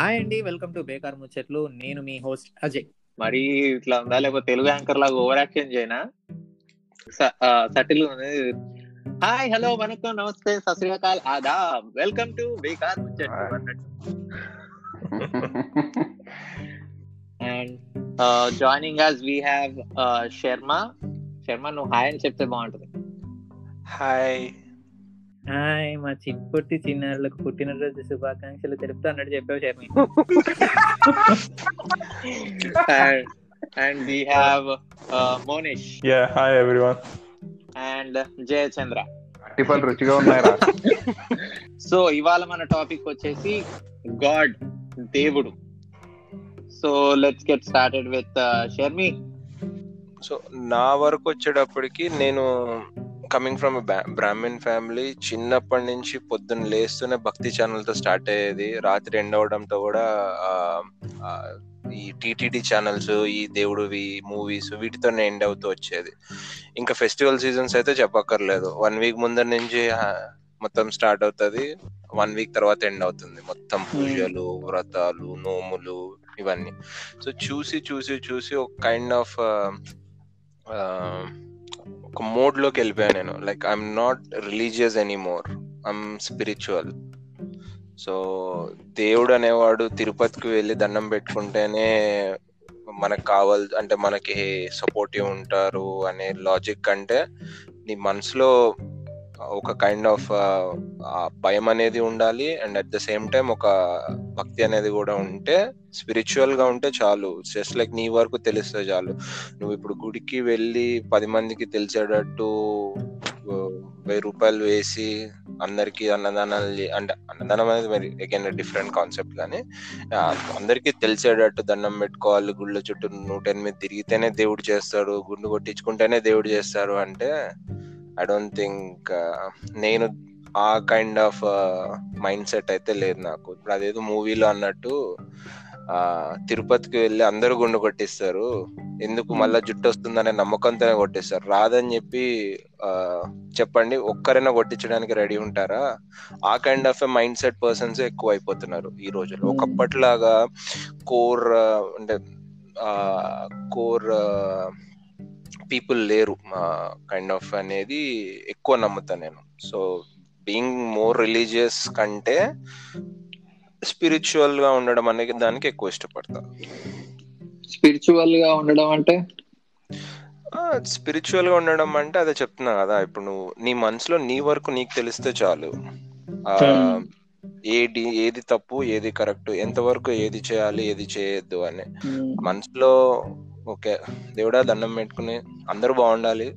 Hi అండి welcome to Bekaar ముచ్చట్లు. నేను మీ హోస్ట్ అజయ్. మరి ఇట్లా ఉందా? లేకపోతే తెలుగు యాంకర్ లాగా ఓవర్ యాక్షన్ చేయనా? Subtle hi hello vanakkam namaste Sat Sri Akal adaab. Welcome to Bekaar Muchatlu and joining us we have Sharma. Sharma నువ్వు హాయ్ అని చెప్తే బాగుంటుంది. హాయ్. హాయ్ మా చిప్పొట్టి చిన్నారులకు పుట్టినరోజు శుభాకాంక్షలు తెలుపుతూ అన్నట్టు చెప్పావు Sharmi and we have Monish yeah hi everyone and Jayachandra అట్టిపళ్ళు రుచిగా ఉన్నాయరా. సో ఇవాళ మన టాపిక్ వచ్చేసి గాడ్ దేవుడు. So let's get started with Sharmi so నా వరకు వచ్చేటప్పటికి నేను కమింగ్ ఫ్రమ్ బ్రాహ్మణ్ ఫ్యామిలీ చిన్నప్పటి నుంచి పొద్దున్న లేస్తూనే భక్తి ఛానల్తో స్టార్ట్ అయ్యేది. రాత్రి ఎండ్ అవడంతో కూడా ఈ టీటీడీ ఛానల్స్ ఈ దేవుడివి మూవీస్ వీటితోనే ఎండ్ అవుతూ వచ్చేది. ఇంకా ఫెస్టివల్ సీజన్స్ అయితే చెప్పక్కర్లేదు. వన్ వీక్ ముందర నుంచి మొత్తం స్టార్ట్ అవుతుంది. వన్ వీక్ తర్వాత ఎండ్ అవుతుంది మొత్తం పూజలు వ్రతాలు నోములు ఇవన్నీ. సో చూసి చూసి చూసి ఒక కైండ్ ఆఫ్ ఒక మోడ్లోకి వెళ్ళిపోయాను నేను. Like I'm not religious anymore I'm spiritual so దేవుడు అనేవాడు తిరుపతికి వెళ్ళి దండం పెట్టుకుంటేనే మనకు కావాలి అంటే మనకి సపోర్టివ్ ఉంటారు అనే లాజిక్ అంటే నీ మనసులో ఒక కైండ్ uh, ఆఫ్ భయం అనేది ఉండాలి. And at the same time ఒక భక్తి అనేది కూడా ఉంటే స్పిరిచువల్గా ఉంటే చాలు. జస్ట్ లైక్ నీ వరకు తెలిస్తే చాలు. నువ్వు ఇప్పుడు గుడికి వెళ్ళి పది మందికి తెలిసేటట్టు వెయ్యి రూపాయలు వేసి అందరికి అన్నదానాలు అంటే అన్నదానం అనేది మరి అగైన్ డిఫరెంట్ కాన్సెప్ట్ కానీ అందరికీ తెలిసేటట్టు దండం పెట్టుకోవాలి. గుళ్ళ చుట్టూ నూట ఎనిమిది తిరిగితేనే దేవుడు చేస్తాడు. గుండు కొట్టించుకుంటేనే దేవుడు చేస్తారు అంటే ఐ డోంట్ థింక్ నేను ఆ కైండ్ ఆఫ్ మైండ్ సెట్ అయితే లేదు నాకు. ఇప్పుడు అదేదో మూవీలో అన్నట్టు తిరుపతికి వెళ్ళి అందరూ గుండు కొట్టిస్తారు. ఎందుకు మళ్ళా జుట్టు వస్తుందనే నమ్మకంతోనే కొట్టిస్తారు. రాదని చెప్పి చెప్పండి. ఒక్కరైనా కొట్టించడానికి రెడీ ఉంటారా? ఆ kind of mind set persons ఎక్కువ అయిపోతున్నారు ఈ రోజుల్లో. ఒకప్పటిలాగా కోర్ అంటే కోర్ పీపుల్ లేరు. కైండ్ ఆఫ్ అనేది ఎక్కువ నమ్ముతా నేను. సో బీయింగ్ మోర్ రిలీజియస్ కంటే స్పిరిచువల్గా ఉండడం అనేది దానికి ఎక్కువ ఇష్టపడతా. స్పిరిచువల్గా ఉండడం అంటే? స్పిరిచువల్గా ఉండడం అంటే అదే చెప్తున్నా కదా. ఇప్పుడు నువ్వు నీ మనసులో నీ వరకు నీకు తెలిస్తే చాలు. Hmm. ఏది ఏది తప్పు ఏది కరెక్ట్ ఎంతవరకు ఏది చేయాలి ఏది చేయొద్దు అని. మనసులో ఓకే దేవుడా దండం పెట్టుకుని అందరూ బాగుండాలి.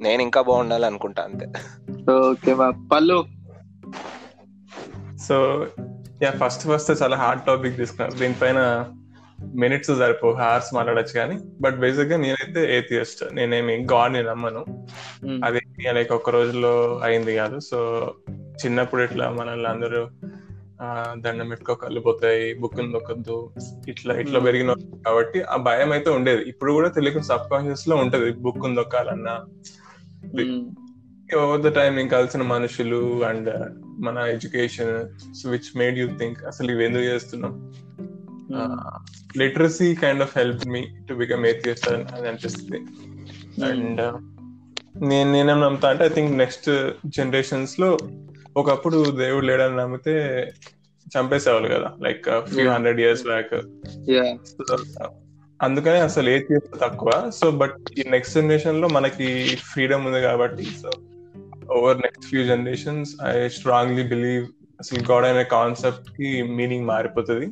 నేను ఇంకా బాగుండాలి అనుకుంటా అంతే. Okay Pallu so yeah first first చాలా హార్డ్ టాపిక్ తీసుకున్నారు దీనిపైన మినిట్స్ సరిపో హార్స్ మాట్లాడచ్చు కానీ. బట్ బేసిక్గా నేనైతే ఏథియస్ట్. నేనేమి గాడ్ని నమ్మను అది లైక్ ఒక రోజులో అయింది కాదు. సో చిన్నప్పుడు ఇట్లా మనల్ని అందరూ దండం పెట్టుకో కళ్ళు పోతాయి బుక్ నొక్కద్దు ఇట్లా ఇట్లా పెరిగిన కాబట్టి ఆ భయం అయితే ఉండేది. ఇప్పుడు కూడా తెలియక సబ్ కాన్షియస్లో ఉంటది బుక్ నొక్కాలన్నా. ఓవర్ ద టైం నేను కలిసిన మనుషులు అండ్ మన education which made you think అసలు ఇవి ఎందుకు చేస్తున్నాం? Literacy kind of help me to become atheist అని అనిపిస్తుంది. అండ్ నేను నేనేం నమ్ముతా అంటే ఐ థింక్ నెక్స్ట్ జనరేషన్స్లో ఒకప్పుడు దేవుడు లేడని నమ్మితే చంపేసేవాళ్ళు కదా. Like few hundred years back అందుకనే అసలు ఏథియస్ట్ తక్కువ. సో బట్ ఈ నెక్స్ట్ జనరేషన్లో మనకి ఫ్రీడమ్ ఉంది కాబట్టి so over next few generations I strongly believe అసలు గాడ్ అనే కాన్సెప్ట్కి మీనింగ్ మారిపోతుంది.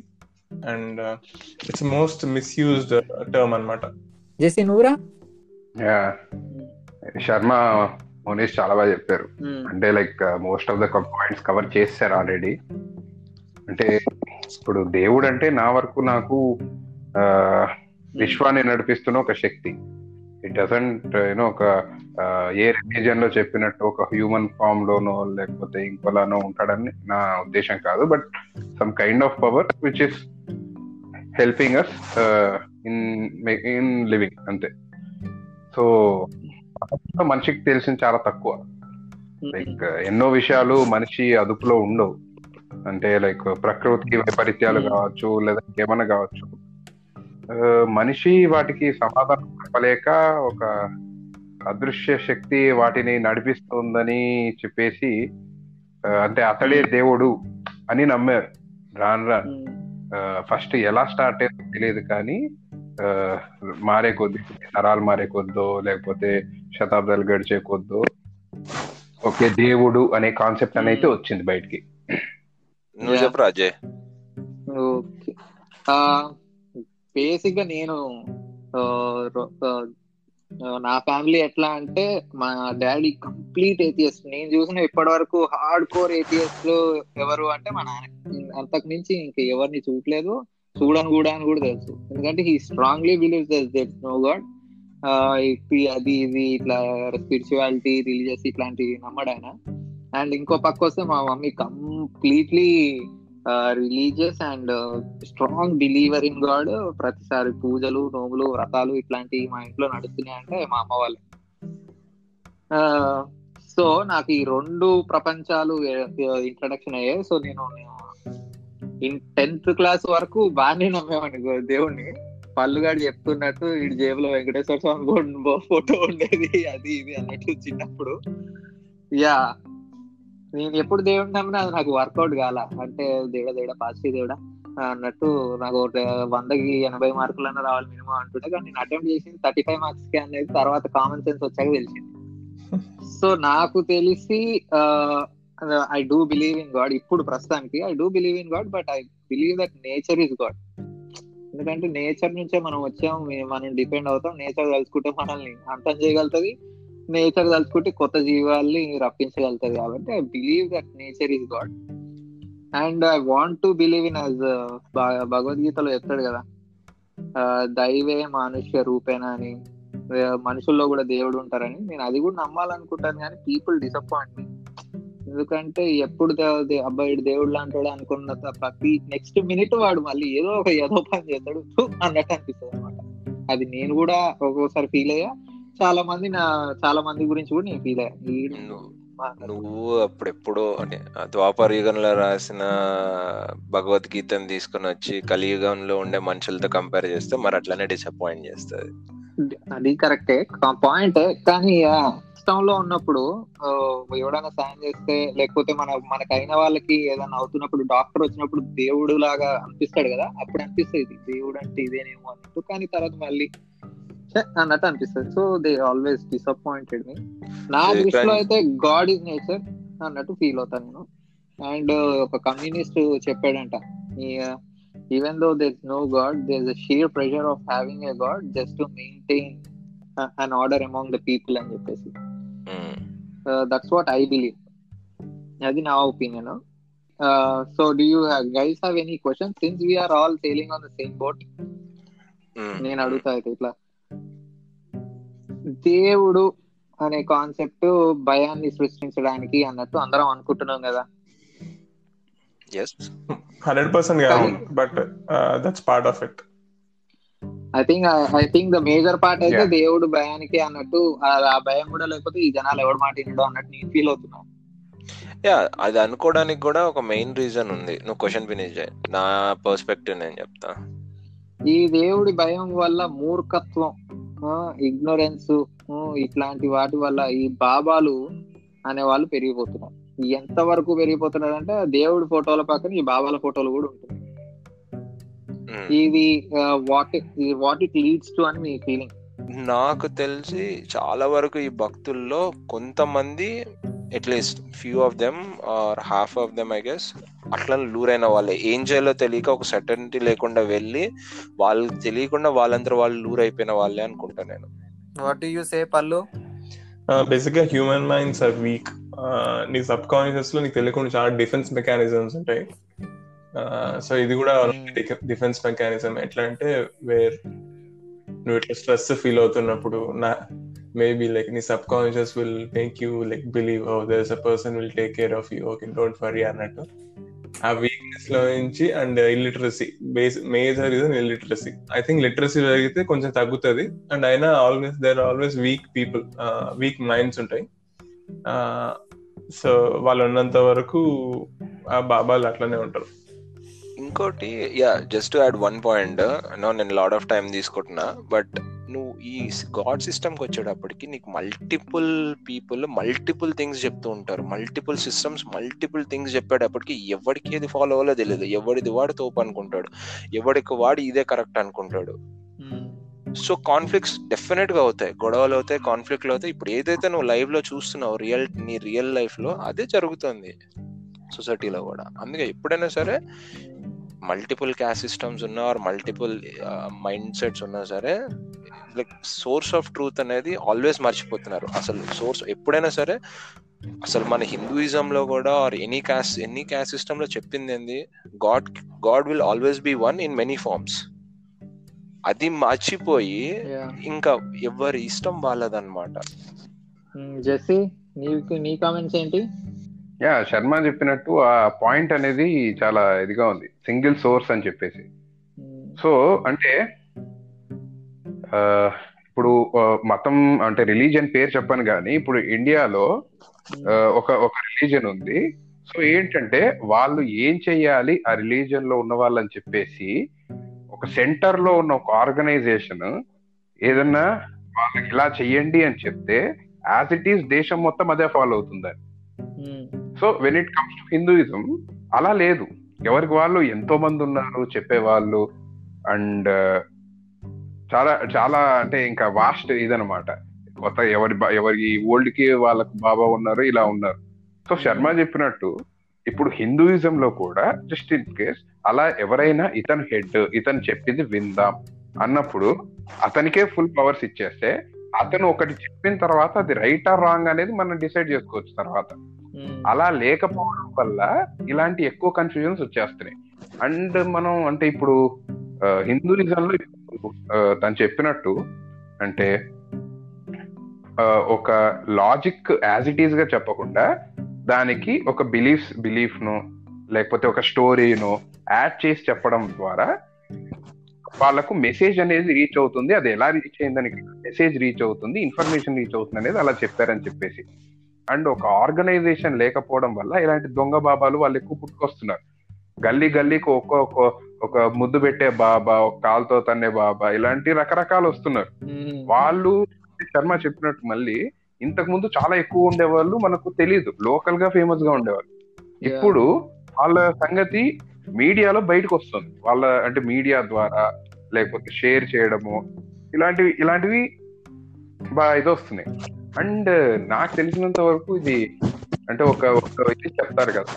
And it's most misused term అన్నమాట. జెసి నువ్వురా? యా. శర్మ మోనీష్ చాలా బాగా చెప్పారు. అంటే like most of the points cover చేశారు ఆల్రెడీ అంటే ఇప్పుడు దేవుడు అంటే నా వరకు నాకు ఆ, విశ్వాన్ని నడిపిస్తున్న ఒక శక్తి. ఇట్ డజంట్ యూనో ఒక ఆ, ఏ రిలీజియన్లో చెప్పినట్టు ఒక హ్యూమన్ ఫామ్ లోనో లేకపోతే ఇంకోలానో ఉంటాడని నా ఉద్దేశం కాదు. But some kind of power which is helping us in in living అంతే. సో మనిషికి తెలిసిన చాలా తక్కువ. లైక్ ఎన్నో విషయాలు మనిషి అదుపులో ఉండవు. అంటే లైక్ ప్రకృతికి వైపరీత్యాలు. కావచ్చు లేదా ఏమన్నా కావచ్చు. మనిషి వాటికి సమాధానం చెప్పలేక ఒక అదృశ్య శక్తి వాటిని నడిపిస్తుందని చెప్పేసి అంటే అతడే దేవుడు అని నమ్మారు. రాను రాను. ఫస్ట్ ఎలా స్టార్ట్ అయిందో తెలియదు కానీ మారే కొద్ది తరాలు మారే కొద్దో లేకపోతే శతాబ్దాలు గడిచే కొద్దో ఓకే దేవుడు అనే కాన్సెప్ట్ అని అయితే వచ్చింది బయటికి. నువ్వు. చెప్పు ఓకే. బేసిక్గా నేను నా ఫ్యామిలీ ఎట్లా అంటే మా డాడీ కంప్లీట్ ఏథియస్ట్ నేను చూసిన ఇప్పటి వరకు హార్డ్ కోర్ ఏథియస్ట్ ఎవరు అంటే మా నాన్న. అంతకు మించి ఇంక ఎవరిని చూడలేదు. చూడను కూడా అని కూడా తెలుసు. ఎందుకంటే he strongly believe that no god అది ఇది ఇట్లా స్పిరిచువాలిటీ రిలీజియస్ ఇట్లాంటివి నమ్మడు ఆయన. అండ్ ఇంకో పక్క వస్తే మా mummy completely religious and strong believer in god ప్రతిసారి పూజలు నోములు వ్రతాలు ఇట్లాంటివి మా ఇంట్లో నడుస్తున్నాయి అంటే మా అమ్మ వాళ్ళు. సో నాకు ఈ రెండు ప్రపంచాలు ఇంట్రడక్షన్ అయ్యాయి. సో నేను టెన్త్ క్లాస్ వరకు బాగానే నమ్మేవాడిని దేవుణ్ణి. పళ్ళుగాడు చెప్తున్నట్టు ఈ జేబులో వెంకటేశ్వర స్వామి ఫోటో ఉండేది అది ఇది అన్నట్టు చిన్నప్పుడు. యా. నేను ఎప్పుడు దేవుడిని నమ్మినా అది నాకు వర్కౌట్ కాల. అంటే దేవుడ దేవుడ పాజిటివ్ దేవుడా అన్నట్టు నాకు ఒక వందకి ఎనభై మార్కులన్నా రావాలి మినిమం అంటుండే. కానీ నేను అటెంప్ట్ చేసింది థర్టీ ఫైవ్ మార్క్స్కి అనేది తర్వాత కామన్ సెన్స్ వచ్చాక తెలిసింది. సో నాకు తెలిసి I do believe in god ఇప్పుడు ప్రస్తుతానికి I do believe in god but I believe that nature is god ఎందుకంటే నేచర్ నుంచే మనం వచ్చాం మనం డిపెండ్ అవుతాం. నేచర్ కలుసుకుంటే మనల్ని అంతం చేయగలుగుతుంది. నేచర్ కలుసుకుంటే కొత్త జీవాల్ని రప్పించగలుగుతుంది. కాబట్టి I believe that nature is god and I want to believe in us భగవద్గీతలో చెప్తాడు కదా. దైవే మానుష్య రూపేణ అని. మనుషుల్లో కూడా దేవుడు ఉంటారని. నేను అది కూడా నమ్మాలనుకుంటాను కానీ పీపుల్ డిసప్పాయింట్ ఎందుకంటే ఎప్పుడు అబ్బాయి దేవుడు లాంటాడు అనుకున్న ప్రతి నెక్స్ట్ మినిట్ వాడు మళ్ళీ ఏదో ఒక ఏదో పని చేస్తాడు అన్నట్టు అనిపిస్తుంది అనమాట అది నేను కూడా ఒక్కొక్కసారి ఫీల్ అయ్యా. చాలా మంది నా చాలా మంది గురించి కూడా నేను ఫీల్ అయ్యా. నువ్వు అప్పుడెప్పుడో అంటే ద్వాపర యుగంలో రాసిన భగవద్గీతను తీసుకొని వచ్చి కలియుగంలో ఉండే మనుషులతో కంపేర్ చేస్తే మరి అట్లనే డిసప్పాయింట్ చేస్తుంది. అది కరెక్టే పాయింట్ కానీ కష్టంలో ఉన్నప్పుడు ఎవడైనా సాయం చేస్తే లేకపోతే మన మనకైన వాళ్ళకి ఏదైనా అవుతున్నప్పుడు డాక్టర్ వచ్చినప్పుడు దేవుడు లాగా అనిపిస్తాడు కదా? అప్పుడు అనిపిస్తుంది దేవుడు అంటే ఇదేనేమో అన్నట్టు. కానీ తర్వాత మళ్ళీ అన్నట్టు అనిపిస్తుంది. So they always disappointed me. నా దృష్టిలో అయితే గాడ్ ఇస్ నేచర్ అన్నట్టు ఫీల్ అవుతాను నేను. అండ్ ఒక కమ్యూనిస్ట్ చెప్పాడంట. Even though there no god there a sheer pressure of having a god just to maintain an order among the people అని చెప్పేసి. దట్స్ వాట్ ఐ బిలీవ్ అది నా opinion so do you guys have any question since we're all sailing on the same boat నేను అడుగుతా అయితే ఇట్లా. దేవుడు అనే కాన్సెప్ట్ భయాన్ని సృష్టించడానికి అన్నట్టు అందరం అనుకుంటున్నాం కదా. Yes hundred percent but that's part of it I think I think the major part అయితే. దేవుడు భయానికి అన్నట్టు ఆ- భయం కూడా లేకపోతే ఈ జనాలు ఎవడు మాట వినడు అన్నట్టు నేను ఫీల్ అవుతున్నా. యా అది అనుకోవడానికి కూడా ఒక మెయిన్ రీజన్ ఉంది. నువ్వు క్వశ్చన్ ఫినిష్ చేయి. నా పర్స్పెక్టివ్ నేను చెప్తా. ఈ దేవుడి భయం వల్ల మూర్ఖత్వం ఇగ్నోరెన్స్ ఇట్లాంటి వాటి వల్ల ఈ బాబాలు అనే వాళ్ళు పెరిగిపోతున్నారు. ఎంత వరకు పెరిగిపోతున్నారు అంటే దేవుడి ఫోటోల పక్కన ఈ బాబాల ఫోటోలు కూడా ఉంటుంది మ్మ్. ఇది what what it leads to అని మీ ఫీలింగ్ నాకు తెలిసి చాలా వరకు ఈ భక్తుల్లో కొంతమంది at least few of them are half of them I guess అట్లా లూరైన వాళ్ళే. ఏం చేయాలో తెలియక ఒక సర్టనిటీ లేకుండా వెళ్ళి వాళ్ళకి తెలియకుండా వాళ్ళందరూ వాళ్ళు లూర్ అయిపోయిన వాళ్ళే అనుకుంటా నేను. What you say Pallu basically human minds are weak నీ సబ్ కాన్షియస్లో నీకు తెలియకుండా చాలా డిఫెన్స్ మెకానిజమ్స్ ఉంటాయి. సో ఇది కూడా డిఫెన్స్ మెకానిజం. ఎట్లా అంటే వేర్ నువ్వు ఇట్లా స్ట్రెస్ ఫీల్ అవుతున్నప్పుడు నా మేబీ లైక్ నీ sub conscious will make you like believe others a person will take care of you okay don't worry అన్నట్టు. ఆ వీక్నెస్లో నుంచి and illiteracy base major reason illiteracy I think literacy పెరిగితే కొంచెం తగ్గుతుంది. అండ్ అయినా always there always weak people weak minds ఉంటాయి. So వాళ్ళు ఉన్నంత వరకు ఆ బాబాలు అట్లనే ఉంటారు. ఇంకోటి yeah just add one point no నేను లాడ్ ఆఫ్ టైం తీసుకుంటున్నా బట్ నువ్వు ఈ గాడ్ సిస్టమ్కి వచ్చేటప్పటికి నీకు మల్టిపుల్ పీపుల్ మల్టిపుల్ థింగ్స్ చెప్తూ ఉంటారు. మల్టిపుల్ సిస్టమ్స్ మల్టిపుల్ థింగ్స్ చెప్పేటప్పటికి ఎవరికి ఏది ఫాలో అవ్వాలో తెలియదు ఎవడిది వాడు తోపు అనుకుంటాడు. ఎవడికి వాడు ఇదే కరెక్ట్ అనుకుంటాడు. సో కాన్ఫ్లిక్ట్స్ డెఫినెట్గా అవుతాయి. గొడవలు అవుతాయి కాన్ఫ్లిక్ట్లు అవుతాయి. ఇప్పుడు ఏదైతే నువ్వు లైవ్లో చూస్తున్నావు రియల్ నీ రియల్ లైఫ్లో అదే జరుగుతుంది. సొసైటీలో కూడా. అందుకే ఎప్పుడైనా సరే మల్టిపుల్ క్యాస్ట్ సిస్టమ్స్ ఉన్నా ఆర్ మల్టిపుల్ మైండ్ సెట్స్ ఉన్నా సరే లైక్ సోర్స్ ఆఫ్ ట్రూత్ అనేది ఆల్వేస్ మర్చిపోతున్నారు. అసలు సోర్స్ ఎప్పుడైనా సరే అసలు మన హిందూయిజం లో కూడా or any caste any caste సిస్టమ్లో చెప్పింది ఏంది? God god will always be one in many forms అది మర్చిపోయి ఇంకా ఎవరి ఇష్టం వాళ్ళదన్నమాట. జెస్సీ నీకు నీ కామెంట్స్ ఏంటి? యా శర్మ చెప్పినట్టు ఆ పాయింట్ అనేది చాలా ఇదిగా ఉంది. సింగిల్ సోర్స్ అని చెప్పేసి. సో అంటే ఇప్పుడు మతం అంటే రిలీజియన్ పేరు చెప్పాను కానీ ఇప్పుడు ఇండియాలో ఒక ఒక రిలీజియన్ ఉంది. సో ఏంటంటే వాళ్ళు ఏం చెయ్యాలి? ఆ రిలీజియన్లో ఉన్న వాళ్ళని చెప్పేసి ఒక సెంటర్లో ఉన్న ఒక ఆర్గనైజేషన్ ఏదన్నా వాళ్ళకి ఇలా చెయ్యండి అని చెప్తే యాజ్ ఇట్ ఈస్ దేశం మొత్తం అదే ఫాలో అవుతుందని. So when it comes to Hinduism అలా లేదు. ఎవరికి వాళ్ళు ఎంతో మంది ఉన్నారు చెప్పేవాళ్ళు. అండ్ చాలా చాలా అంటే ఇంకా వాస్ట్ ఇదనమాట కొత్త ఎవరి ఎవరి ఓల్డ్కి వాళ్ళకి బాబా ఉన్నారు ఇలా ఉన్నారు. సో శర్మ చెప్పినట్టు ఇప్పుడు హిందూయిజం లో కూడా జస్ట్ ఇన్ కేస్ అలా ఎవరైనా ఇతను హెడ్ ఇతను చెప్పింది విందాం అన్నప్పుడు అతనికే ఫుల్ పవర్స్ ఇచ్చేస్తే అతను ఒకటి చెప్పిన తర్వాత అది రైట్ ఆర్ రాంగ్ అనేది మనం డిసైడ్ చేసుకోవచ్చు తర్వాత. అలా లేకపోవడం వల్ల ఇలాంటి ఎక్కువ కన్ఫ్యూజన్స్ వచ్చేస్తున్నాయి. అండ్ మనం అంటే ఇప్పుడు హిందూయిజం లో తను చెప్పినట్టు అంటే ఒక లాజిక్ యాజ్ ఇట్ ఈస్గా చెప్పకుండా దానికి ఒక బిలీఫ్ బిలీఫ్ను లేకపోతే ఒక స్టోరీను యాడ్ చేసి చెప్పడం ద్వారా వాళ్ళకు మెసేజ్ అనేది రీచ్ అవుతుంది. అది ఎలా రీచ్ అయిందని మెసేజ్ రీచ్ అవుతుంది ఇన్ఫర్మేషన్ రీచ్ అవుతుంది అనేది అలా చెప్పారని చెప్పేసి. అండ్ ఒక ఆర్గనైజేషన్ లేకపోవడం వల్ల ఇలాంటి దొంగ బాబాలు వాళ్ళు ఎక్కువ పుట్టుకొస్తున్నారు. గల్లీ గల్లీకి ఒక్కొక్క ఒక ముద్దు పెట్టే బాబా ఒక కాలుతో తన్నే బాబా ఇలాంటి రకరకాలు వస్తున్నారు. వాళ్ళు శర్మ చెప్పినట్టు మళ్ళీ ఇంతకు ముందు చాలా ఎక్కువ ఉండేవాళ్ళు మనకు తెలియదు లోకల్గా ఫేమస్గా ఉండేవాళ్ళు. ఇప్పుడు వాళ్ళ సంగతి మీడియాలో బయటకు వస్తుంది. వాళ్ళ అంటే మీడియా ద్వారా లేకపోతే షేర్ చేయడము ఇలాంటివి ఇలాంటివి బాగా ఇది వస్తున్నాయి అండ్ నాకు తెలిసినంత వరకు ఇది అంటే ఒక ఒక ఇది చెప్తారు కదా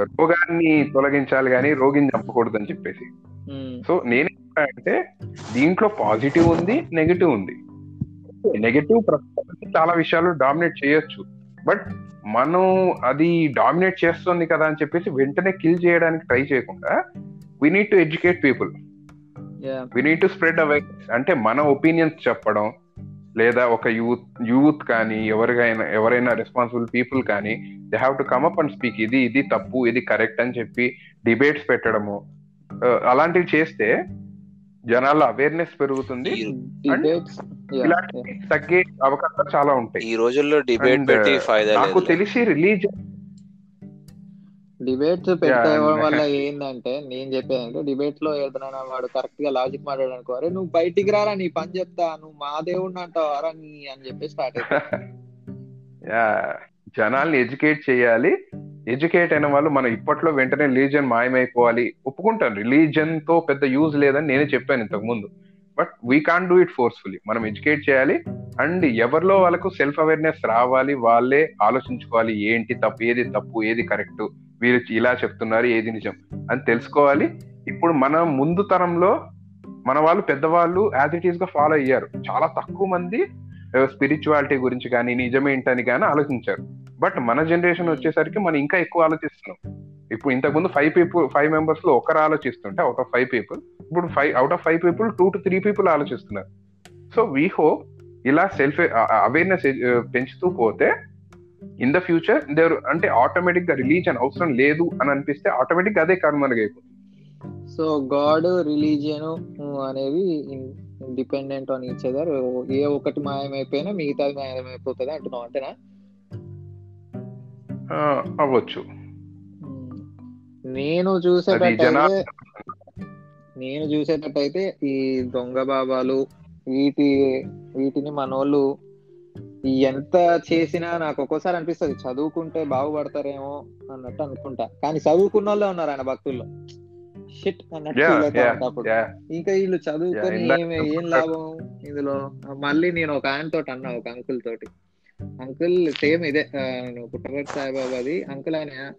రోగాన్ని తొలగించాలి కానీ రోగిని చంపకూడదు అని చెప్పేసి సో నేను అంటే దీంట్లో పాజిటివ్ ఉంది నెగిటివ్ ఉంది. నెగిటివ్ చాలా విషయాలు డామినేట్ చేయొచ్చు. బట్ మనం అది డామినేట్ చేస్తుంది కదా అని చెప్పేసి వెంటనే కిల్ చేయడానికి ట్రై చేయకుండా we need to educate people we need to spread awareness అంటే మన ఒపీనియన్స్ చెప్పడం లేదా ఒక యూత్ యూత్ కానీ ఎవరికైనా ఎవరైనా రెస్పాన్సిబుల్ పీపుల్ కానీ they have to come up and speak ఇది ఇది తప్పు ఇది కరెక్ట్ అని చెప్పి డిబేట్స్ పెట్టడము. అలాంటివి చేస్తే జనాల్లో అవేర్నెస్ పెరుగుతుంది. తగ్గే అవకాశాలు చాలా ఉంటాయి. ఈ రోజుల్లో డిబేట్ పెట్టి ఫైదా నాకు తెలిసి రిలీజియన్ డిబేట్స్ పెట్టడం వల్ల ఏంటంటే నేను చెప్పేదంటే డిబేట్లో ఏదైనా వాడు కరెక్ట్గా లాజిక్ మాట్లాడనుకో అరే నువ్వు బయటికి రారా నీ పని చెప్తా నువ్వు మా దేవుడిని అంటావు అరా నీ? అని చెప్పి స్టార్ట్ యా జనాల్ని ఎడ్యుకేట్ చేయాలి. ఎడ్యుకేట్ అయిన వాళ్ళు మనం ఇప్పట్లో వెంటనే రిలీజియన్ మాయమైపోవాలి. ఒప్పుకుంటాను రిలీజియన్తో పెద్ద యూజ్ లేదని నేనే చెప్పాను ఇంతకు ముందు. But we can do it forcefully మనం ఎడ్యుకేట్ చేయాలి. అండ్ ఎవరిలో వాళ్ళకు సెల్ఫ్ అవేర్నెస్ రావాలి వాళ్ళే ఆలోచించుకోవాలి ఏంటి తప్పు ఏది తప్పు ఏది కరెక్ట్ వీరు ఇలా చెప్తున్నారు ఏది నిజం అని తెలుసుకోవాలి. ఇప్పుడు మన ముందు తరంలో మన వాళ్ళు పెద్దవాళ్ళు యాజ్ ఇట్ ఈస్గా ఫాలో అయ్యారు. చాలా తక్కువ మంది స్పిరిచువాలిటీ గురించి కానీ నిజమేంటని కానీ ఆలోచించారు. బట్ మన జనరేషన్ వచ్చేసరికి మనం ఇంకా ఎక్కువ ఆలోచిస్తున్నాం. ఇప్పుడు ఇంతకుముందు ఫైవ్ పీపుల్ ఫైవ్ మెంబర్స్లో ఒకరు ఆలోచిస్తుంటే అవుట్ ఆఫ్ ఫైవ్ పీపుల్ ఇప్పుడు five out of five people two to three people ఆలోచిస్తున్నారు. సో వీ హోప్ ఇలా సెల్ఫ్ అవేర్నెస్ పెంచుతూ పోతే ఇన్ ద ఫ్యూచర్ దేర్ అంటే ఆటోమేటిక్గా రిలీజన్ అవసరం లేదు అని అనిపిస్తే ఆటోమేటిక్ అదే కనుమరుగు అయిపోతుంది. సో గాడ్ రిలీజియన్ అనేవి డిపెండెంట్ ఆన్ ఈచ్ అదర్ ఏ ఒకటి మాయమైపోయినా మిగతాది మాయమైపోతుంది అంటున్నావు అంటేనా అవ్వచ్చు. నేను అది చూసేటట్టయితే జనా నేను చూసేటట్టయితే ఈ దొంగ బాబాలు వీటి వీటిని మనోళ్ళు ఎంత చేసినా నాకు ఒక్కోసారి అనిపిస్తుంది చదువుకుంటే బాగుపడతారేమో అన్నట్టు అనుకుంటా. కానీ చదువుకున్న వాళ్ళే ఉన్నారు ఆయన భక్తుల్లో. షిట్ అన్నట్టు ఇంకా వీళ్ళు చదువుకొని ఏం లాభం ఇందులో? మళ్ళీ నేను ఒక ఆయన తోటి అన్నా ఒక అంకుల్ తోటి. అంకుల్ సేమ్ ఇదే పుట్టపర్తి సాయిబాబాది. అంకుల్ ఆయన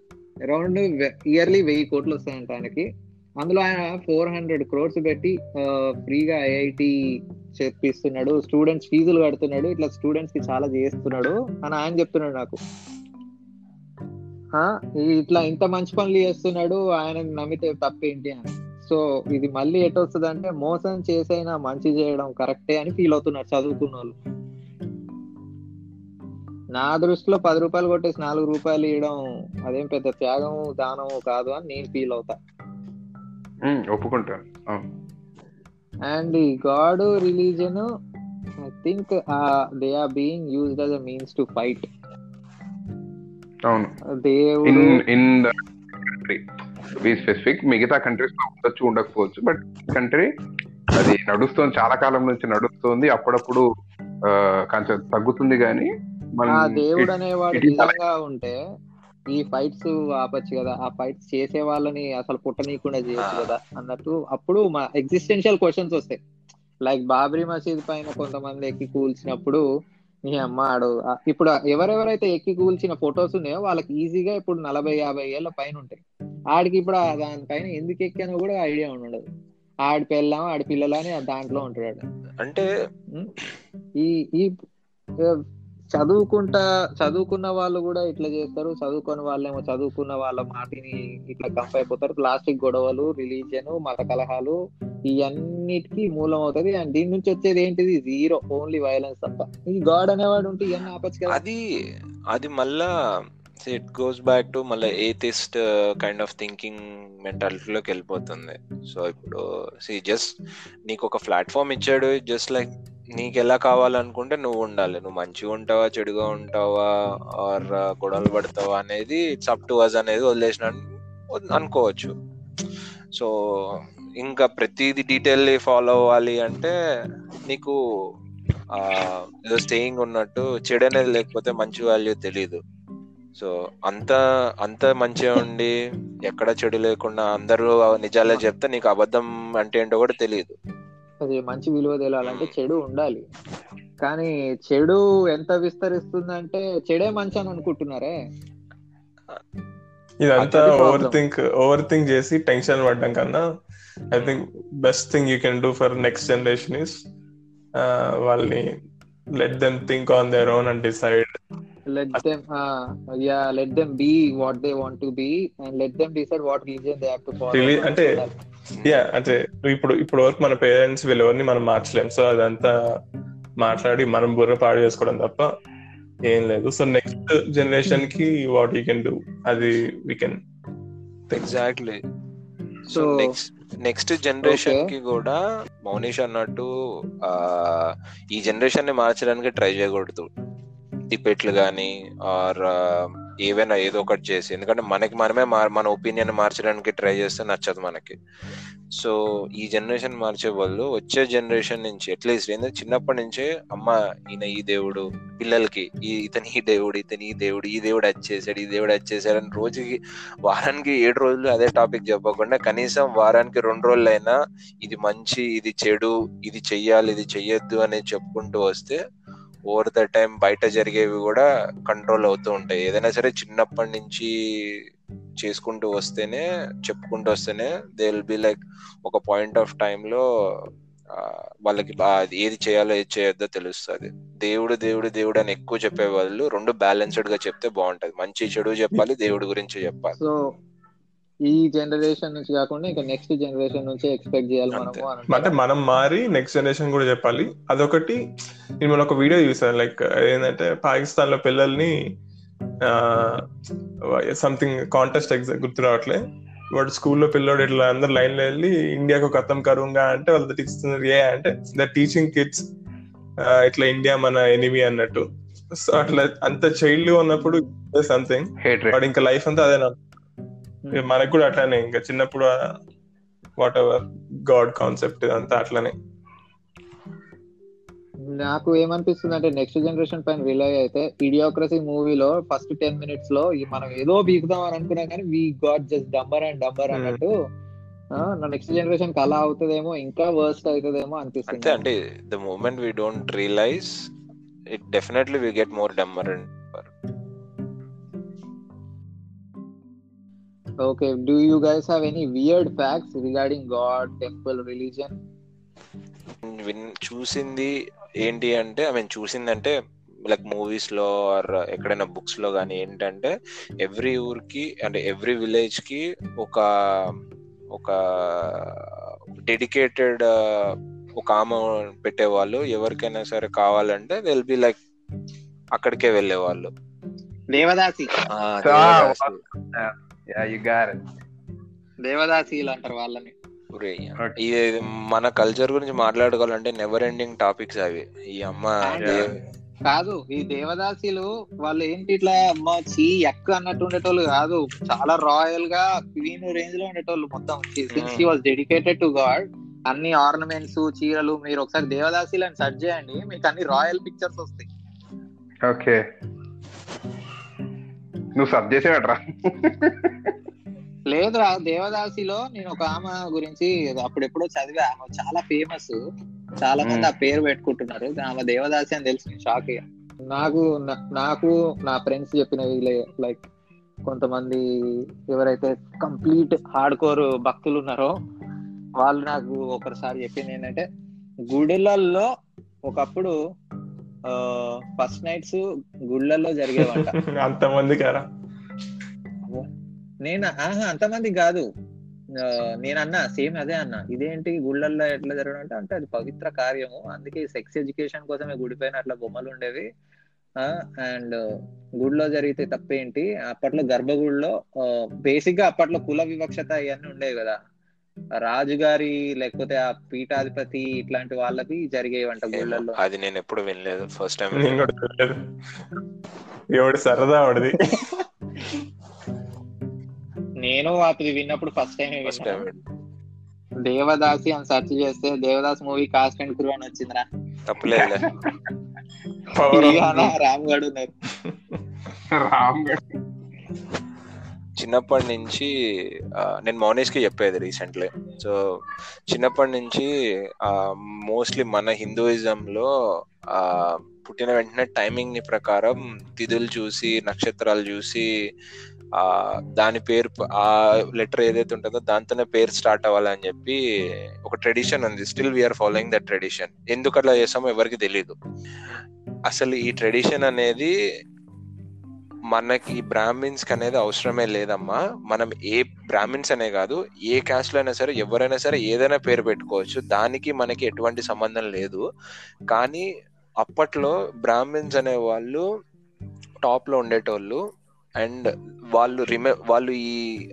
అరౌండ్ ఇయర్లీ వెయ్యి కోట్లు వస్తాయంట ఆయనకి. అందులో ఆయన ఫోర్ హండ్రెడ్ క్రోర్స్ పెట్టి ఫ్రీగా ఐఐటి చెప్పిస్తున్నాడు. స్టూడెంట్స్ ఫీజులు కడుతున్నాడు. ఇట్లా స్టూడెంట్స్కి చాలా చేస్తున్నాడు అని ఆయన చెప్తున్నాడు నాకు. ఆ, ఇట్లా ఇంత మంచి పనులు చేస్తున్నాడు ఆయన నమ్మితే తప్పేంటి అని. సో ఇది మళ్ళీ ఎటు వస్తుంది అంటే మోసం చేసైనా మంచి చేయడం కరెక్టే అని ఫీల్ అవుతున్నారు చదువుకున్న వాళ్ళు నా దృష్టిలో పది రూపాయలు కొట్టేసి నాలుగు రూపాయలు ఇవ్వడం అదేం పెద్ద త్యాగం దానం కాదు అని నేను ఫీల్ అవుతా. ఒప్పుకుంటాను. అవును. అండ్ ఈ god religion I think they are being used as a means to fight అవును. దేవుడు in in the country be specific మిగతా కంట్రీస్లో ఉండొచ్చు ఉండకపోవచ్చు బట్ కంట్రీ అది నడుస్తుంది చాలా కాలం నుంచి నడుస్తుంది. అప్పుడప్పుడు కొంచెం తగ్గుతుంది కానీ దేవుడు అనేవాడు నిజంగా ఉంటే ఈ ఫైట్స్ ఆపచ్చు కదా. ఆ ఫైట్స్ చేసే వాళ్ళని అసలు పుట్టనీయకుండా చేయొచ్చు కదా అన్నట్టు అప్పుడు మా ఎగ్జిస్టెన్షియల్ క్వశ్చన్స్ వస్తాయి. లైక్ బాబ్రీ మసీద్ పైన కొంతమంది ఎక్కి కూల్చినప్పుడు నీ అమ్మ ఆడు. ఇప్పుడు ఎవరెవరైతే ఎక్కి కూల్చిన ఫొటోస్ ఉన్నాయో వాళ్ళకి ఈజీగా ఇప్పుడు నలభై యాభై ఏళ్ళ పైన ఉంటాయి. ఆడికి ఇప్పుడు దానిపైన ఎందుకు ఎక్కానో కూడా ఐడియా ఉండదు. ఆడి పెళ్ళాం ఆడి పిల్లలని దాంట్లో ఉంటాడు. అంటే ఈ ఈ చదువుకుంటా చదువుకున్న వాళ్ళు కూడా ఇట్లా చేస్తారు. చదువుకుని వాళ్ళేమో చదువుకున్న వాళ్ళ మాటిని ఇట్లా కంప్ అయిపోతారు ప్లాస్టిక్ గొడవలు రిలీజియన్ మత కలహాలు ఇవన్నిటికీ మూలం అవుతుంది అండ్ దీని నుంచి వచ్చేది ఏంటిది? జీరో ఓన్లీ వైలెన్స్ తప్ప. ఈ గాడ్ అనేవాడు ఉంటే ఇవన్నీ ఆపచ్చు కదా. అది అది మళ్ళా ఇట్ గోస్ బ్యాక్ టు మళ్ళీ ఏథిస్ట్ కైండ్ ఆఫ్ థింకింగ్ మెంటాలిటీలోకి వెళ్ళిపోతుంది. సో ఇప్పుడు సి జస్ట్ నీకు ఒక ప్లాట్ఫామ్ ఇచ్చాడు. జస్ట్ లైక్ నీకు ఎలా కావాలనుకుంటే నువ్వు ఉండాలి. నువ్వు మంచిగా ఉంటావా చెడుగా ఉంటావా ఆర్ గొడవలు పడతావా అనేది ఇట్స్ అప్ టు అస్ అనేది వదిలేసిన అనుకోవచ్చు. సో ఇంకా ప్రతిది డీటెయిల్ ఫాలో అవ్వాలి అంటే నీకు ఏదో స్టేయింగ్ ఉన్నట్టు చెడు అనేది లేకపోతే మంచి వాల్యూ తెలీదు. సో అంత అంత మంచిగా ఉండి ఎక్కడ చెడు లేకుండా అందరూ నిజాలే చెప్తే నీకు అబద్ధం అంటే ఏంటో కూడా తెలియదు అది మంచి విలువ తెలియాలంటే చెడు ఉండాలి. కానీ చెడు ఎంత విస్తరిస్తుందంటే చెడే మంచి అని అనుకుంటున్నారే? ఇదంతా. ఓవర్ థింక్ ఓవర్ థింక్ చేసి టెన్షన్ పడ్డం కన్నా I think best thing you can do for next generation is వాళ్ళని let them think on their own and decide uh, yeah let them be what they want to be and let them decide what religion they have to follow. Really? అంటే yeah అంటే ఇప్పుడు ఇప్పుడు వరకు మన parents వీళ్ళెవరిని మనం మార్చలేం. So అదంతా మాట్లాడి మనం బుర్ర పాడు చేసుకోవడం తప్ప ఏం లేదు. సో నెక్స్ట్ జనరేషన్కి వాట్ యూ కెన్ డూ అది we can exactly so So- next next generation. కి కూడా మౌనిష్ అన్నట్టు ఆ ఈ జనరేషన్ని మార్చడానికి ట్రై చేయకూడదు. డిబేట్లు కానీ ఆర్ ఏవైనా ఏదో ఒకటి చేసి. ఎందుకంటే మనకి మనమే మన ఒపీనియన్ మార్చడానికి ట్రై చేస్తే నచ్చదు మనకి. సో ఈ జనరేషన్ మార్చే వాళ్ళు వచ్చే జనరేషన్ నుంచి అట్లీస్ట్ ఏంటంటే చిన్నప్పటి నుంచే అమ్మ ఈయన ఈ దేవుడు పిల్లలకి ఈ ఇతని ఈ దేవుడు ఇతని ఈ దేవుడు ఈ దేవుడు వచ్చేసాడు ఈ దేవుడు వచ్చేసాడు అని రోజుకి వారానికి ఏడు రోజులు అదే టాపిక్ చెప్పకుండా కనీసం వారానికి రెండు రోజులు అయినా ఇది మంచి ఇది చెడు ఇది చెయ్యాలి ఇది చెయ్యొద్దు అనేది చెప్పుకుంటూ వస్తే ఓవర్ ద టైం బయట జరిగేవి కూడా కంట్రోల్ అవుతూ ఉంటాయి. ఏదైనా సరే చిన్నప్పటి నుంచి చేసుకుంటూ వస్తేనే చెప్పుకుంటూ వస్తేనే దే విల్ బి లైక్ ఒక పాయింట్ ఆఫ్లో వాళ్ళకి ఏది చేయాలో ఏది చేయొద్దో తెలుస్తుంది. దేవుడు దేవుడు దేవుడు అని ఎక్కువ చెప్పే వాళ్ళు రెండు బ్యాలెన్స్డ్గా చెప్తే బాగుంటది. మంచి చెడు చెప్పాలి దేవుడి గురించి చెప్పాలి. ఈ జనరేషన్ నుంచి కాకుండా ఇంకా నెక్స్ట్ జనరేషన్ నుంచి ఎక్స్పెక్ట్ చేయాలి. మనము అంటే? మనం మారి నెక్స్ట్ జనరేషన్ కూడా చెప్పాలి. అదొకటి నేను మొన్న ఒక వీడియో చూసాను లైక్ ఏంటంటే పాకిస్తాన్లో పిల్లల్ని సంథింగ్ కాంటెస్ట్ ఎగ్జామ్ గుర్తు రావట్లే. వాడు స్కూల్లో పిల్లోడు ఇట్లా అందరు లైన్లో వెళ్ళి ఇండియాకు ఒక అర్థం కరుంగా అంటే వాళ్ళు టీచుతున్నారు ఏ అంటే ద టీచింగ్ కిడ్స్ ఇట్లా ఇండియా మన ఎనిమి అన్నట్టు. సో అట్లా అంత చైల్డ్ ఉన్నప్పుడు సంథింగ్ బట్ ఇంకా లైఫ్ అంతా అదే మనకు కూడా అట్లానే ఇంకా చిన్నప్పుడు వాట్ ఎవర్ గాడ్ కాన్సెప్ట్ అంతా అట్లనే. నాకు ఏమనిపిస్తుంది అంటే నెక్స్ట్ జనరేషన్ పైన రిలై అయితే ఇడియోక్రసీ మూవీలో ఫస్ట్ టెన్ మినిట్స్లో ఈ మనం ఏదో బీకుదాం అని అనుకున్నాం కానీ we got just dumber and dumber. అన్నట్టు ఆ, నా నెక్స్ట్ జనరేషన్కి అలా అవుతుందేమో ఇంకా వర్స్ట్ అవుతుందేమో అనిపిస్తుంది. అంటే the moment we don't realise it definitely we get more dumber and okay do you guys have any weird facts regarding God temple religion win చూసింది ఏంటి అంటే ఐ మీన్ చూసిందంటే లైక్ మూవీస్లో ఆర్ ఎక్కడైనా బుక్స్లో కానీ ఏంటంటే ఎవ్రీ ఊరికి అంటే ఎవ్రీ విలేజ్కి ఒక ఒక డెడికేటెడ్ ఒక ఆమె పెట్టేవాళ్ళు. ఎవరికైనా సరే కావాలంటే విల్ బి లైక్ అక్కడికే వెళ్ళేవాళ్ళు. దేవదాసి. ఆ, Ah, devadasi. Yeah you got it దేవదాసీలు అంటారు వాళ్ళని. ఇది మన కల్చర్ గురించి మాట్లాడుకోవాలంటే నెవర్ ఎండింగ్ టాపిక్స్ అవి. ఈ అమ్మ కాదు. ఈ దేవదాసీలు వాళ్ళు ఏంటి ఇట్లా అమ్మ చీ ఎక్క అన్నట్టు ఉండేటోళ్ళు కాదు. చాలా రాయల్గా క్వీన్ రేంజ్లో ఉండేటోళ్ళు మొత్తం. Since she was dedicated to God అన్ని ఆర్నమెంట్స్ చీరలు మీరు ఒకసారి దేవదాసీలు అని సెర్చ్ చేయండి. మీకు అన్ని రాయల్ పిక్చర్స్ వస్తాయి. ఓకే నువ్వు సబ్ చేసేవాడ్రా లేదురా దేవదాసిలో నేను ఒక ఆమె గురించి అప్పుడెప్పుడో చదివా. ఆమె చాలా ఫేమస్ చాలా మంది ఆ పేరు పెట్టుకుంటున్నారు. ఆమె దేవదాసి అని తెలిసి షాక్ అయ్యా. నాకు నాకు నా ఫ్రెండ్స్ చెప్పినవి లైక్ కొంతమంది ఎవరైతే కంప్లీట్ హార్డ్ కోర్ భక్తులు ఉన్నారో వాళ్ళు నాకు ఒకసారి చెప్పింది ఏంటంటే గుడులలో ఒకప్పుడు ఫస్ట్ నైట్స్ గుళ్ళల్లో జరిగేవంట. అంతమంది కారా? నేను? ఆహా అంతమంది కాదు. నేను అన్నా సేమ్ అదే అన్నా. ఇదేంటి గుళ్ళల్లో ఎట్లా జరగడం అంటే అంటే అది పవిత్ర కార్యము. అందుకే సెక్స్ ఎడ్యుకేషన్ కోసమే గుడి పైన అట్లా బొమ్మలు ఉండేవి. అండ్ గుడిలో జరిగితే తప్పేంటి అప్పట్లో గర్భగుడిలో బేసిక్గా అప్పట్లో కుల వివక్షత ఇవన్నీ ఉండేవి కదా. రాజుగారి లేకపోతే ఆ పీఠాధిపతి ఇట్లాంటి వాళ్ళకి జరిగేవంట గుళ్ళల్లో. అది నేను ఎప్పుడు వినలేదు. ఫస్ట్ టైం నేను కూడా తెలియదు ఎవడు సరదా వాడిది నేను వాటిది విన్నప్పుడు first time first time devadasi అని సెర్చ్ చేస్తే Devdas movie cast and crew అని వచ్చిందిరా. తప్పులేదు రామ్ గడ్ ఉన్నారు. రామ్ గడ్ చిన్నప్పటి నుంచి నేను మౌనేష్కి చెప్పేది రీసెంట్లీ. సో చిన్నప్పటి నుంచి మోస్ట్లీ మన హిందూయిజంలో పుట్టిన వెంటనే టైమింగ్ని ప్రకారం తిథులు చూసి నక్షత్రాలు చూసి దాని పేరు ఆ లెటర్ ఏదైతే ఉంటుందో దాంతోనే పేరు స్టార్ట్ అవ్వాలని చెప్పి ఒక ట్రెడిషన్ ఉంది. Still we are following that tradition ఎందుకు అట్లా చేస్తామో ఎవరికి తెలియదు అసలు ఈ ట్రెడిషన్ అనేది మనకి బ్రాహ్మిన్స్ అనేది అవసరమే లేదమ్మా. మనం ఏ బ్రాహ్మిన్స్ అనే కాదు ఏ క్యాస్ట్ అయినా సరే ఎవరైనా సరే ఏదైనా పేరు పెట్టుకోవచ్చు. దానికి మనకి ఎటువంటి సంబంధం లేదు. కానీ అప్పట్లో బ్రాహ్మిన్స్ అనే వాళ్ళు టాప్లో ఉండేటోళ్ళు. అండ్ వాళ్ళు రిమె వాళ్ళు ఈ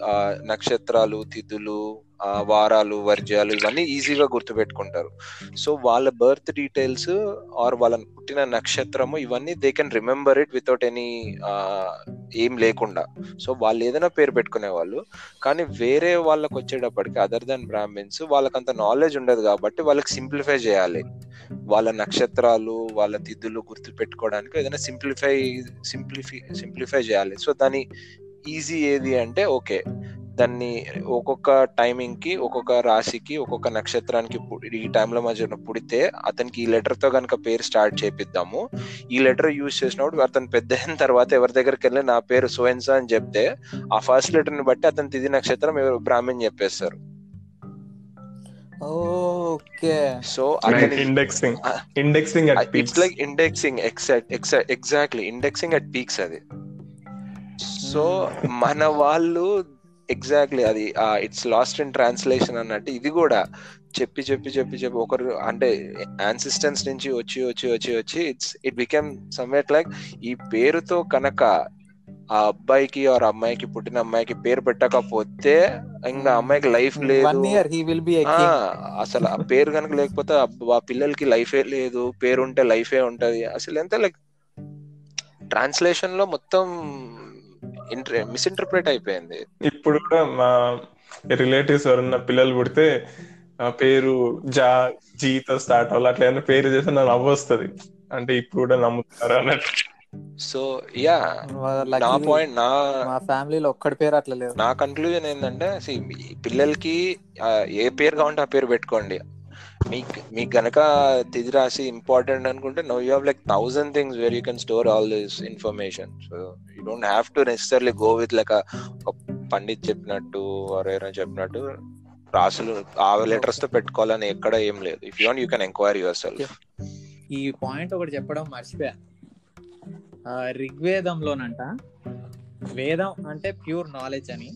నక్షత్రాలు తిథులు వారాలు వర్జ్యాలు ఇవన్నీ ఈజీగా గుర్తుపెట్టుకుంటారు. సో వాళ్ళ బర్త్ డీటెయిల్స్ ఆర్ వాళ్ళ పుట్టిన నక్షత్రము ఇవన్నీ they can remember it without any ఏం లేకుండా. సో వాళ్ళు ఏదైనా పేరు పెట్టుకునే వాళ్ళు కానీ వేరే వాళ్ళకి వచ్చేటప్పటికి అదర్ దాన్ బ్రాహ్మిన్స్ వాళ్ళకంత నాలెడ్జ్ ఉండదు కాబట్టి వాళ్ళకి సింప్లిఫై చేయాలి. వాళ్ళ నక్షత్రాలు వాళ్ళ తిథులు గుర్తు పెట్టుకోవడానికి ఏదైనా సింప్లిఫై సింప్లిఫై సింప్లిఫై చేయాలి. సో దాని ఈజీ ఏది అంటే ఓకే దాన్ని ఒక్కొక్క టైమింగ్కి ఒక్కొక్క రాశికి ఒక్కొక్క నక్షత్రానికి ఈ టైంలో మధ్య పుడితే అతనికి ఈ లెటర్తో కనుక పేరు స్టార్ట్ చేపిద్దాము. ఈ లెటర్ యూజ్ చేసినప్పుడు అతను పెద్ద అయిన తర్వాత ఎవరి దగ్గరికి వెళ్ళి నా పేరు సోయన్సా అని చెప్తే ఆ ఫస్ట్ లెటర్ని బట్టి అతని తిథి నక్షత్రం ఎవరు బ్రాహ్మణ్ చెప్పేస్తారు. Okay. So indexing indexing at it's like indexing exact exactly indexing at peaks అది. సో మన వాళ్ళు ఎగ్జాక్ట్లీ అది ఇట్స్ లాస్ట్ ఇన్ ట్రాన్స్లేషన్ అన్నట్టు ఇది కూడా చెప్పి చెప్పి చెప్పి చెప్పి ఒకరు అంటే యాన్సిస్టెన్స్ నుంచి వచ్చి వచ్చి వచ్చి వచ్చి it's it became somewhat like ఈ పేరుతో కనుక ఆ అబ్బాయికి ఆర్ అమ్మాయికి పుట్టిన అమ్మాయికి పేరు పెట్టకపోతే ఇంకా అమ్మాయికి లైఫ్ లేదు. అసలు ఆ పేరు కనుక లేకపోతే ఆ- ఆ పిల్లలకి లైఫే లేదు పేరు ఉంటే లైఫే ఉంటది. అసలు ఎంత లైక్ ట్రాన్స్లేషన్లో మొత్తం మిస్ఇంటర్ప్రిట్ అయిపోయింది. ఇప్పుడు కూడా మా రిలేటివ్స్ ఎవరన్నా పిల్లలు పుడితే ఆ పేరు జా జీతో స్టార్ట్ అవ్వాలి అట్లా ఏమైనా పేరు చేస్తే నాకు నవ్వు వస్తుంది. అంటే ఇప్పుడు కూడా నమ్ముతారు అన్నట్టు. సో యా నా పాయింట్ నా మా ఫ్యామిలీలో ఒక్కడి పేరు అట్లా లేదు. నా కన్క్లూజన్ ఏంటంటే పిల్లలకి ఏ పేరు కావాలంటే ఆ పేరు పెట్టుకోండి. మీకు మీకు గనక తిది రాసి ఇంపార్టెంట్ అనుకుంటే no you have like thousand things where you can store all this information so you don't have to necessarily go with like ఒక పండిత్ చెప్పినట్టు ఎవరైనా చెప్పినట్టు రాసులు ఆ లెటర్స్తో పెట్టుకోవాలని ఎక్కడ ఏం లేదు. If you you can enquire yourself ఈ పాయింట్ ఒకటి చెప్పడం మర్చిపోయా. ఆ, ఋగ్వేదంలోనంట వేదం అంటే ప్యూర్ నాలెడ్జ్ అని.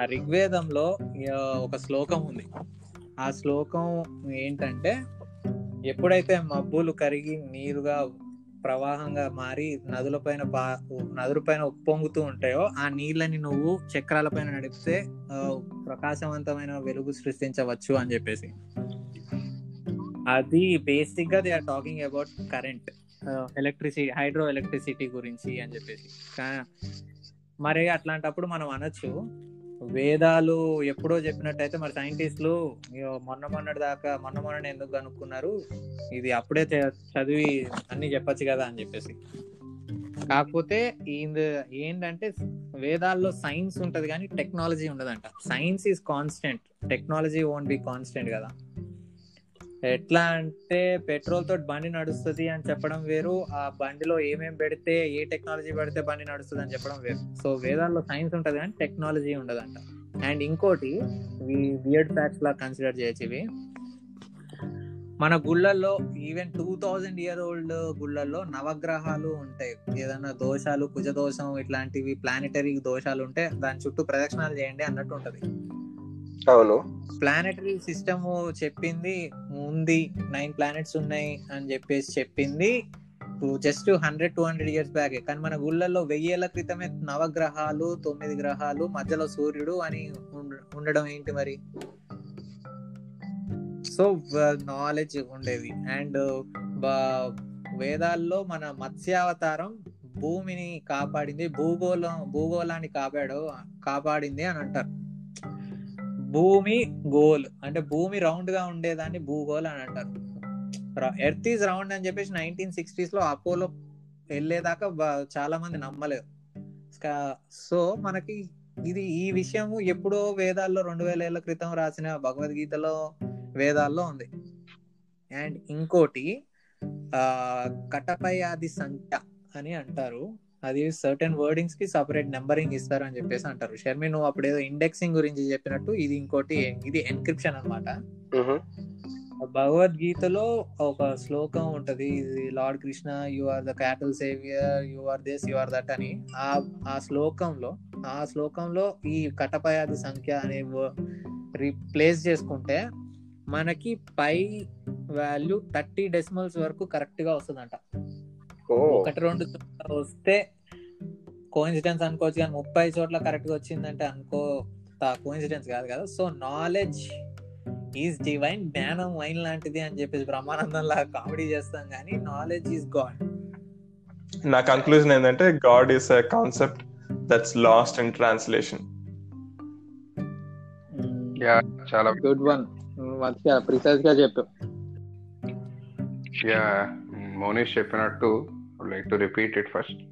ఆ ఋగ్వేదంలో ఒక శ్లోకం ఉంది. ఆ శ్లోకం ఏంటంటే ఎప్పుడైతే మబ్బులు కరిగి నీరుగా ప్రవాహంగా మారి నదుల పైన బా నదుల పైన ఉప్పొంగుతూ ఉంటాయో ఆ నీళ్ళని నువ్వు చక్రాల పైన నడిపితే ప్రకాశవంతమైన వెలుగు సృష్టించవచ్చు అని చెప్పేసి. అది బేసిక్గా they are talking about current electricity hydro electricity గురించి అని చెప్పేసి. మరి అట్లాంటప్పుడు మనం అనొచ్చు వేదాలు ఎప్పుడో చెప్పినట్టయితే మరి సైంటిస్టులు ఇగో మొన్న మొన్నటి దాకా మొన్న మొన్న ఎందుకు కనుక్కున్నారు? ఇది అప్పుడే చ- చదివి అన్ని చెప్పొచ్చు కదా అని చెప్పేసి. కాకపోతే ఏంటంటే వేదాల్లో సైన్స్ ఉంటది కానీ టెక్నాలజీ ఉండదంట. Science is constant. Technology won't be constant కదా. ఎట్లా అంటే పెట్రోల్ తోటి బండి నడుస్తుంది అని చెప్పడం వేరు ఆ బండిలో ఏమేం పెడితే ఏ టెక్నాలజీ పెడితే బండి నడుస్తుంది అని చెప్పడం వేరు. సో వేదాల్లో సైన్స్ ఉంటది కానీ టెక్నాలజీ ఉండదంట. అండ్ ఇంకోటి వియర్డ్ ఫ్యాక్ట్స్ లా కన్సిడర్ చేయొచ్చు ఇవి. మన గుళ్ళల్లో even two thousand year old గుళ్ళల్లో నవగ్రహాలు ఉంటాయి. ఏదైనా దోషాలు కుజ దోషం ఇట్లాంటివి ప్లానెటరీ దోషాలు ఉంటే దాని చుట్టూ ప్రదక్షిణాలు చేయండి అన్నట్టు ఉంటుంది. అవును. ప్లానెటరీ సిస్టమ్ చెప్పింది ఉంది నైన్ ప్లానెట్స్ ఉన్నాయి అని చెప్పేసి చెప్పింది just hundred two hundred years back కానీ మన గుళ్ళల్లో వెయ్యేళ్ళ క్రితమే నవగ్రహాలు తొమ్మిది గ్రహాలు మధ్యలో సూర్యుడు అని ఉండడం ఏంటి మరి? సో నాలెడ్జ్ ఉండేది. అండ్ వేదాల్లో మన మత్స్యావతారం భూమిని కాపాడింది భూగోళం భూగోళాన్ని కాపాడు కాపాడింది అని అంటారు. భూమి గోల్. అంటే భూమి రౌండ్గా ఉండేదాన్ని భూగోల్ అని అంటారు. ఎర్త్ ఈజ్ రౌండ్ అని చెప్పేసి నైన్టీన్ సిక్స్టీస్లో అపోలో వెళ్ళేదాకా చాలా మంది నమ్మలేదు సో మనకి ఇది ఈ విషయము ఎప్పుడో వేదాల్లో రెండు వేల ఏళ్ళ క్రితం రాసిన భగవద్గీతలో వేదాల్లో ఉంది. అండ్ ఇంకోటి ఆ కటపై సంఖ్య అని అంటారు. అది సర్టెన్ వర్డింగ్స్కి సపరేట్ నెంబరింగ్ ఇస్తారు అని చెప్పేసి అంటారు. షర్మి నువ్వు అప్పుడు ఏదో ఇండెక్సింగ్ గురించి చెప్పినట్టు ఇది ఇంకోటి ఇది ఎన్క్రిప్షన్ అన్నమాట. భగవద్గీతలో ఒక శ్లోకం ఉంటది. ఇది Lord Krishna you are the cattle saviour you are this you are that అని. ఆ ఆ శ్లోకంలో ఆ శ్లోకంలో ఈ కటపయాది సంఖ్య అనే రీప్లేస్ చేసుకుంటే మనకి పై వాల్యూ థర్టీ డెసిమల్స్ వరకు కరెక్ట్గా వస్తుందంట. ఒకటి రెండు వస్తే కోఇన్సిడెన్స్ అనుకోవచ్చు కానీ ముప్పై చోట్ల కరెక్ట్గా వచ్చిందంటే అనుకో కోఇన్సిడెన్స్ కాదు కదా. సో నాలెడ్జ్ ఈజ్ డివైన్ జ్ఞానం వైన్ లాంటిది అని చెప్పేసి బ్రహ్మానందం లాగా కామెడీ చేస్తాం కానీ నాలెడ్జ్ ఈజ్ గాడ్ నా కన్క్లూజన్ ఏంటంటే God is a concept that's lost in translation yeah చాలా గుడ్ వన్ మంచిగా ప్రిసైజ్గా చెప్పావు. యా మోనీష్ చెప్పినట్టు like to repeat it first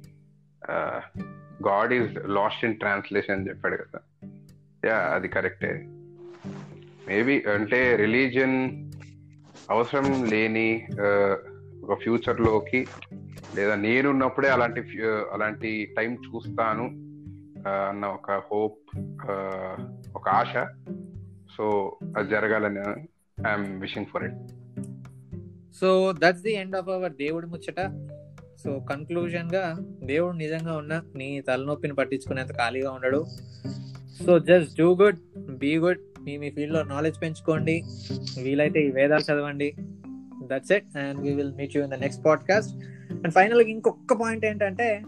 God is lost in translation అని చెప్పాడు కదా. యా అది కరెక్టే మేబీ అంటే రిలీజియన్ అవసరం లేని uh, ఒక ఫ్యూచర్లోకి లేదా నేనున్నప్పుడే అలాంటి uh, అలాంటి టైం చూస్తాను uh, అన్న ఒక హోప్ ఒక ఆశ. సో అది జరగాలని I'm wishing for it so that's the end of our దేవుడి ముచ్చట. సో కన్క్లూజన్గా దేవుడు నిజంగా ఉన్న నీ తలనొప్పిని పట్టించుకునేంత ఖాళీగా ఉండడు. So just do good be good మీ మీ ఫీల్డ్లో నాలెడ్జ్ పెంచుకోండి. వీలైతే ఈ వేదాలు చదవండి. That's it and we will meet you in the next podcast and final ఇంకొక పాయింట్ ఏంటంటే